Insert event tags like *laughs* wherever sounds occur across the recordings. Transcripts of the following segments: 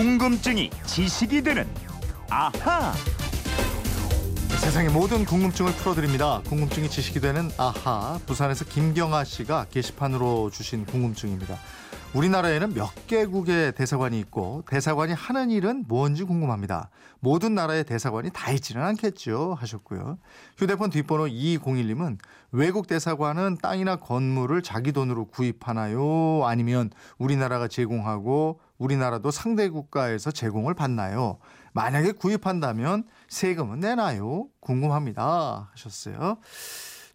궁금증이 지식이 되는 아하. 세상의 모든 궁금증을 풀어드립니다. 궁금증이 지식이 되는 아하. 부산에서 김경아 씨가 게시판으로 주신 궁금증입니다. 우리나라에는 몇 개국의 대사관이 있고 대사관이 하는 일은 뭔지 궁금합니다. 모든 나라의 대사관이 다 있지는 않겠죠 하셨고요. 휴대폰 뒷번호 2201님은 외국 대사관은 땅이나 건물을 자기 돈으로 구입하나요? 아니면 우리나라가 제공하고 우리나라도 상대 국가에서 제공을 받나요? 만약에 구입한다면 세금은 내나요? 궁금합니다 하셨어요.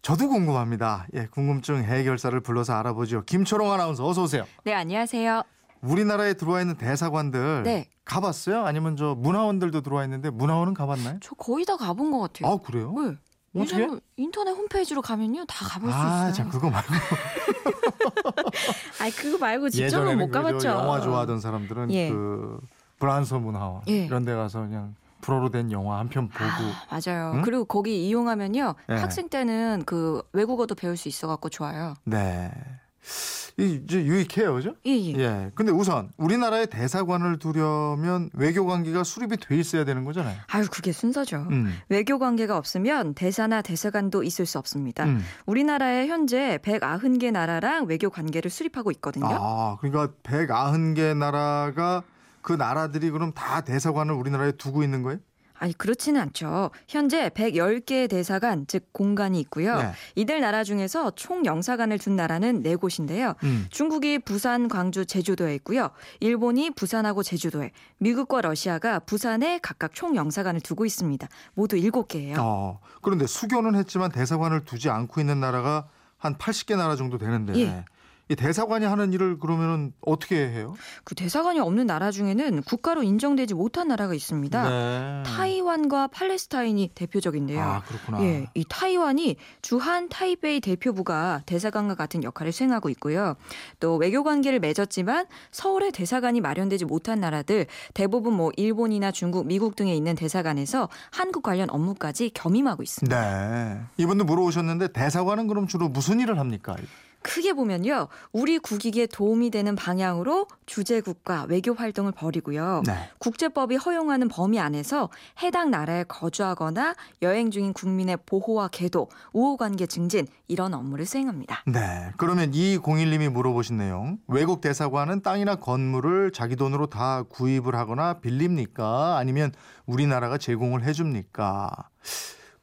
저도 궁금합니다. 예, 궁금증 해결사를 불러서 알아보죠. 김초롱 아나운서 어서 오세요. 네, 안녕하세요. 우리나라에 들어와 있는 대사관들 네. 가봤어요? 아니면 저 문화원들도 들어와 있는데 문화원은 가봤나요? 저 거의 다 가본 것 같아요. 아 그래요? 네. 어떻게? 인터넷 홈페이지로 가면요 다 가볼 수 아, 있어요. 자 그거 말고 *laughs* 아니 그거 말고 직접은 못 가봤죠. 영화 좋아하던 사람들은 예. 그 브란서 문화원 예. 이런 데 가서 그냥 불어로 된 영화 한 편 보고 아, 맞아요. 응? 그리고 거기 이용하면요 네. 학생 때는 그 외국어도 배울 수 있어갖고 좋아요. 네. 이 이제 유익해요, 그죠? 예, 예. 예. 근데 우선 우리나라에 대사관을 두려면 외교 관계가 수립이 돼 있어야 되는 거잖아요. 아유 그게 순서죠. 음. 외교 관계가 없으면 대사나 대사관도 있을 수 없습니다. 음. 우리나라에 현재 190개 나라랑 외교 관계를 수립하고 있거든요. 아, 그러니까 190개 나라가 그 나라들이 그럼 다 대사관을 우리나라에 두고 있는 거예요? 아니 그렇지는 않죠. 현재 110개의 대사관 즉 공간이 있고요. 네. 이들 나라 중에서 총 영사관을 둔 나라는 네 곳인데요. 음. 중국이 부산, 광주, 제주도에 있고요. 일본이 부산하고 제주도에, 미국과 러시아가 부산에 각각 총 영사관을 두고 있습니다. 모두 7개예요. 어, 그런데 수교는 했지만 대사관을 두지 않고 있는 나라가 한 80개 나라 정도 되는데 예. 이 대사관이 하는 일을 그러면은 어떻게 해요? 그 대사관이 없는 나라 중에는 국가로 인정되지 못한 나라가 있습니다. 네. 타이완과 팔레스타인이 대표적인데요. 아, 그렇구나. 예, 이 타이완이 주한 타이베이 대표부가 대사관과 같은 역할을 수행하고 있고요. 또 외교 관계를 맺었지만 서울에 대사관이 마련되지 못한 나라들 대부분 뭐 일본이나 중국, 미국 등에 있는 대사관에서 한국 관련 업무까지 겸임하고 있습니다. 네. 이분도 물어오셨는데 대사관은 그럼 주로 무슨 일을 합니까? 크게 보면요. 우리 국익에 도움이 되는 방향으로 주재국가 외교 활동을 벌이고요. 네. 국제법이 허용하는 범위 안에서 해당 나라에 거주하거나 여행 중인 국민의 보호와 계도, 우호관계 증진 이런 업무를 수행합니다. 네. 그러면 이 01님이 물어보신 내용. 외국 대사관은 땅이나 건물을 자기 돈으로 다 구입을 하거나 빌립니까? 아니면 우리나라가 제공을 해줍니까?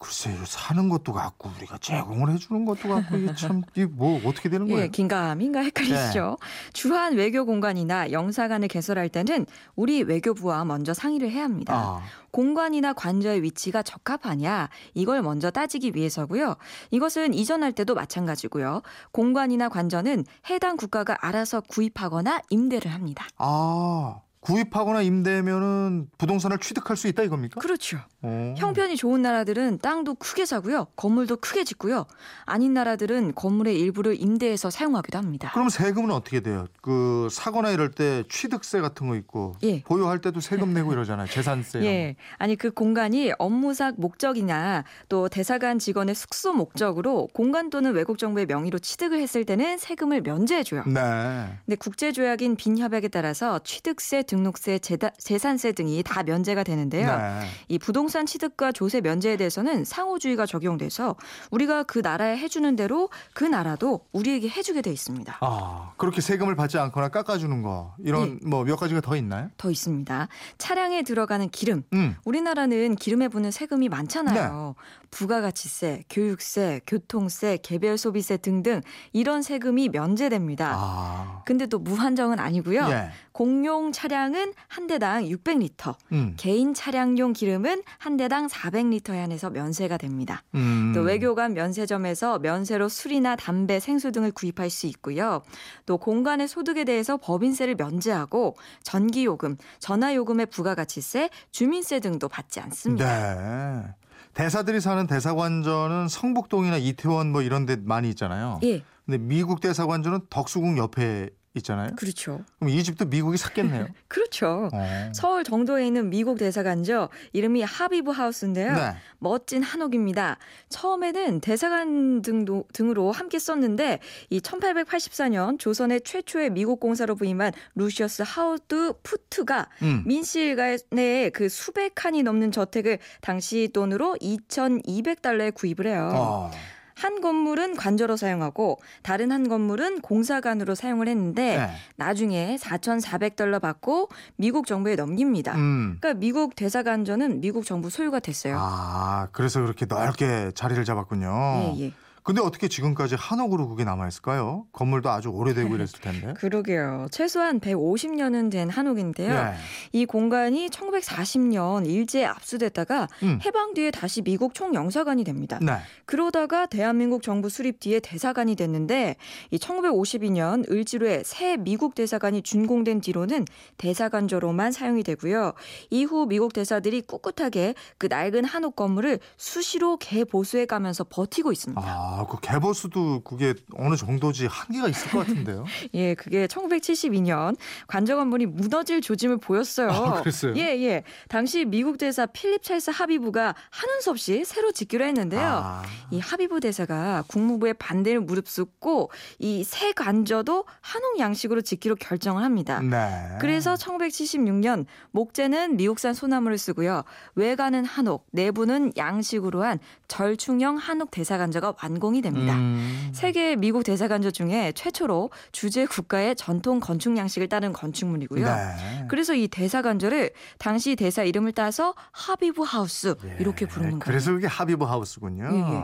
글쎄, 요 사는 것도 같고 우리가 제공을 해주는 것도 같고 이게 참 이게 뭐 어떻게 되는 거예요? 예, 긴가민가 헷갈리시죠? 주한 외교 공간이나 영사관을 개설할 때는 우리 외교부와 먼저 상의를 해야 합니다. 아, 공간이나 관저의 위치가 적합하냐 이걸 먼저 따지기 위해서고요. 이것은 이전할 때도 마찬가지고요. 공간이나 관저는 해당 국가가 알아서 구입하거나 임대를 합니다. 아, 구입하거나 임대면은 부동산을 취득할 수 있다 이겁니까? 그렇죠. 어. 형편이 좋은 나라들은 땅도 크게 사고요. 건물도 크게 짓고요. 아닌 나라들은 건물의 일부를 임대해서 사용하기도 합니다. 그럼 세금은 어떻게 돼요? 그 사거나 이럴 때 취득세 같은 거 있고 예. 보유할 때도 세금 내고 이러잖아요. 재산세. *laughs* 예. 아니 그 공간이 업무상 목적이나 또 대사관 직원의 숙소 목적으로 공간 또는 외국 정부의 명의로 취득을 했을 때는 세금을 면제해 줘요. 거. 네. 근데 국제 조약인 빈 협약에 따라서 취득세, 등록세, 재다, 재산세 등이 다 면제가 되는데요. 네. 이 부동산 취득과 조세 면제에 대해서는 상호주의가 적용돼서 우리가 그 나라에 해주는 대로 그 나라도 우리에게 해주게 돼 있습니다. 아, 그렇게 세금을 받지 않거나 깎아주는 거 이런 예. 뭐몇 가지가 더 있나요? 더 있습니다. 차량에 들어가는 기름. 음. 우리나라는 기름에 부는 세금이 많잖아요. 부가가치세, 교육세, 교통세, 개별 소비세 등등 이런 세금이 면제됩니다. 아. 근데 또 무한정은 아니고요. 예. 공용 차량은 한 대당 600리터, 음. 개인 차량용 기름은 한 대당 400리터에 한해서 면세가 됩니다. 음. 또 외교관 면세점에서 면세로 술이나 담배, 생수 등을 구입할 수 있고요. 또 공간의 소득에 대해서 법인세를 면제하고 전기요금, 전화요금의 부가가치세, 주민세 등도 받지 않습니다. 네. 대사들이 사는 대사관저는 성북동이나 이태원 뭐 이런 데 많이 있잖아요. 예. 근데 미국 대사관저는 덕수궁 옆에 있잖아요. 그렇죠. 그럼 이 집도 미국이 샀겠네요. *laughs* 그렇죠. 어. 서울 정도에 있는 미국 대사관죠. 이름이 하비브 하우스인데요. 네. 멋진 한옥입니다. 처음에는 대사관 등도, 등으로 함께 썼는데 이 1884년 조선의 최초의 미국 공사로 부임한 루시어스 하우드 푸트가 음. 민실간의 그 수백 칸이 넘는 저택을 당시 돈으로 2,200달러에 구입을 해요. 어. 한 건물은 관저로 사용하고 다른 한 건물은 공사관으로 사용을 했는데 네. 나중에 4,400달러 받고 미국 정부에 넘깁니다. 음. 그러니까 미국 대사관저는 미국 정부 소유가 됐어요. 아, 그래서 그렇게 넓게 자리를 잡았군요. 예, 예. 근데 어떻게 지금까지 한옥으로 그게 남아 있을까요? 건물도 아주 오래되고 이랬을 텐데. *laughs* 그러게요. 최소한 150년은 된 한옥인데요. 네. 이 공간이 1940년 일제에 압수됐다가 음. 해방 뒤에 다시 미국 총영사관이 됩니다. 네. 그러다가 대한민국 정부 수립 뒤에 대사관이 됐는데 이 1952년 을지로에 새 미국 대사관이 준공된 뒤로는 대사관저로만 사용이 되고요. 이후 미국 대사들이 꿋꿋하게 그 낡은 한옥 건물을 수시로 개보수해 가면서 버티고 있습니다. 아, 그 개버스도 그게 어느 정도지 한계가 있을 것 같은데요. *laughs* 예, 그게 1972년 관저 건물이 무너질 조짐을 보였어요. 아, 그랬어요? 예, 예. 당시 미국 대사 필립 찰스 하비브가 하는 수 없이 새로 짓기로 했는데요. 아. 이 하비브 대사가 국무부의 반대를 무릅쓰고 이 새 관저도 한옥 양식으로 짓기로 결정을 합니다. 네. 그래서 1976년 목재는 미국산 소나무를 쓰고요. 외관은 한옥, 내부는 양식으로 한 절충형 한옥 대사관저가 완공 이 됩니다. 음. 세계 미국 대사관저 중에 최초로 주재 국가의 전통 건축 양식을 따른 건축물이고요. 네. 그래서 이 대사관저를 당시 대사 이름을 따서 하비브 하우스 예, 이렇게 부르는 거예요. 그래서 그게 하비브 하우스군요. 예, 예.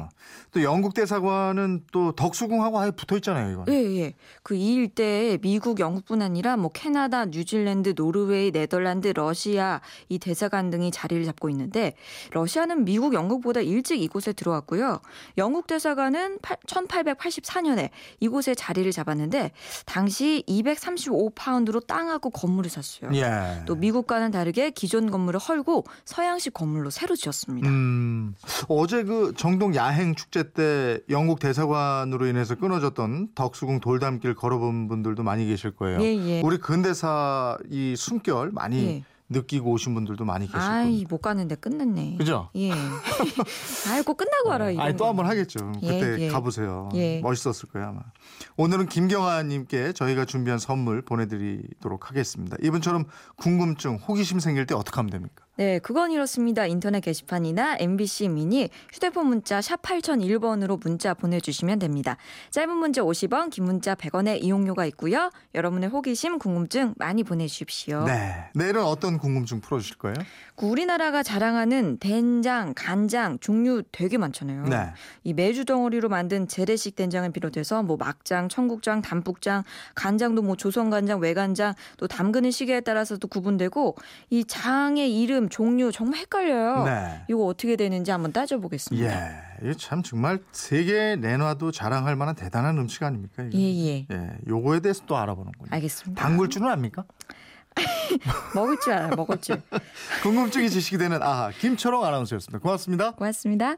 또 영국 대사관은 또 덕수궁하고 아예 붙어 있잖아요, 이건. 예, 예. 그 이 일대에 미국, 영국뿐 아니라 뭐 캐나다, 뉴질랜드, 노르웨이, 네덜란드, 러시아 이 대사관 등이 자리를 잡고 있는데 러시아는 미국, 영국보다 일찍 이곳에 들어왔고요. 영국 대사관 은 1884년에 이곳에 자리를 잡았는데 당시 235파운드로 땅하고 건물을 샀어요. 예. 또 미국과는 다르게 기존 건물을 헐고 서양식 건물로 새로 지었습니다. 음, 어제 그 정동 야행 축제 때 영국 대사관으로 인해서 끊어졌던 덕수궁 돌담길 걸어본 분들도 많이 계실 거예요. 예, 예. 우리 근대사 이 숨결 많이 예. 느끼고 오신 분들도 많이 겁니다. 아이 못 가는데 끝냈네. 그죠? 예. *laughs* 아이고 끝나고 알아 이거. 아니 또 한 번 하겠죠. 예, 그때 예. 가보세요. 예. 멋있었을 거예요 아마. 오늘은 김경아님께 저희가 준비한 선물 보내드리도록 하겠습니다. 이분처럼 궁금증, 호기심 생길 때 어떻게 하면 됩니까? 네, 그건 이렇습니다. 인터넷 게시판이나 MBC 미니 휴대폰 문자 샵 8001번으로 문자 보내주시면 됩니다. 짧은 문자 50원, 긴 문자 100원의 이용료가 있고요. 여러분의 호기심, 궁금증 많이 보내주십시오. 네. 내일은 어떤 궁금증 풀어주실 거예요? 그 우리나라가 자랑하는 된장, 간장 종류 되게 많잖아요. 네. 이 메주 덩어리로 만든 재래식 된장을 비롯해서 뭐 막장, 청국장, 담뿍장, 간장도 뭐 조선간장, 외간장 또 담그는 시기에 따라서도 구분되고 이 장의 이름, 종류 정말 헷갈려요. 네. 이거 어떻게 되는지 한번 따져보겠습니다. 예, 이게 참 정말 세계 내놔도 자랑할 만한 대단한 음식 아닙니까? 이게? 예, 예. 예, 요거에 대해서 또 알아보는군요. 알겠습니다. 담글 줄은 압니까? *laughs* 먹을 줄 알아요, 먹을 줄. *laughs* 궁금증이 지식이 되는 아하 김초롱 아나운서였습니다. 고맙습니다. 고맙습니다.